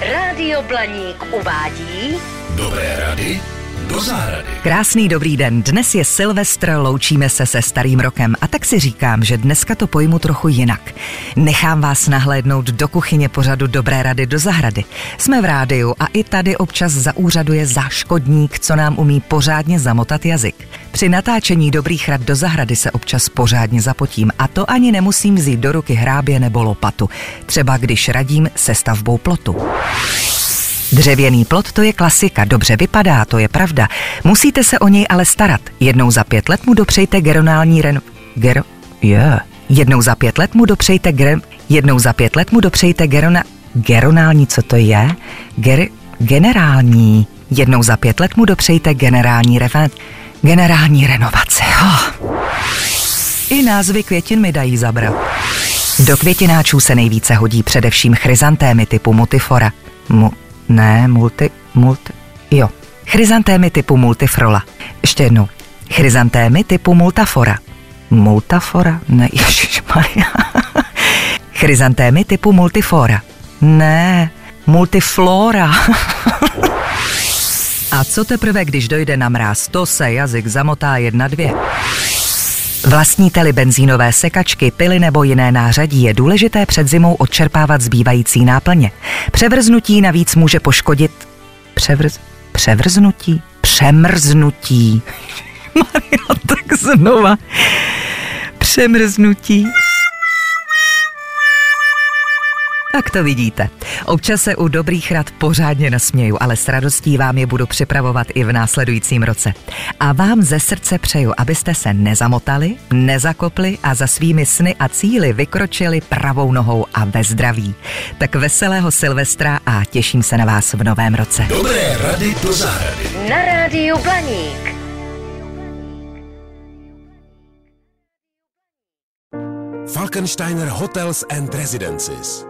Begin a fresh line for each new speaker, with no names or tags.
Rádio Blaník uvádí.
Dobré rady do zahrady.
Krásný dobrý den, dnes je Silvestr, loučíme se se starým rokem a tak si říkám, že dneska to pojmu trochu jinak. Nechám vás nahlédnout do kuchyně pořadu Dobré rady do zahrady. Jsme v rádiu a i tady občas zaúřaduje záškodník, co nám umí pořádně zamotat jazyk. Při natáčení Dobrých rad do zahrady se občas pořádně zapotím a to ani nemusím vzít do ruky hrábě nebo lopatu. Třeba když radím se stavbou plotu. Dřevěný plot to je klasika, dobře vypadá, to je pravda. Musíte se o něj ale starat. Jednou za pět let mu dopřejte geronální ren... Ger... Yeah. Jednou za pět let mu dopřejte ger... Jednou za pět let mu dopřejte gerona... Geronální, co to je? Ger... Generální. Jednou za pět let mu dopřejte generální reven... Generální renovace. Oh. I názvy květin mi dají zabrat. Do květináčů se nejvíce hodí především chryzantémy typu mutifora. Mu, ne, multi, multi, jo. Chryzantémy typu multifrola. Ještě jednou. Chryzantémy typu multafora. Multafora? Ne, ježišmarja. Chryzantémy typu multifora. Ne, multiflora. A co teprve, když dojde na mráz, to se jazyk zamotá jedna dvě. Vlastníte-li benzínové sekačky, pily nebo jiné nářadí, je důležité před zimou odčerpávat zbývající náplně. Převrznutí navíc může poškodit... Převrz... Převrznutí? Přemrznutí. Maria, tak znova. Přemrznutí. Tak to vidíte. Občas se u dobrých rad pořádně nasměju, ale s radostí vám je budu připravovat i v následujícím roce. A vám ze srdce přeju, abyste se nezamotali, nezakopli a za svými sny a cíly vykročili pravou nohou a ve zdraví. Tak veselého Silvestra a těším se na vás v novém roce.
Dobré rady do zahrady.
na Rádiu Blaník.
Falkensteiner Hotels and Residences.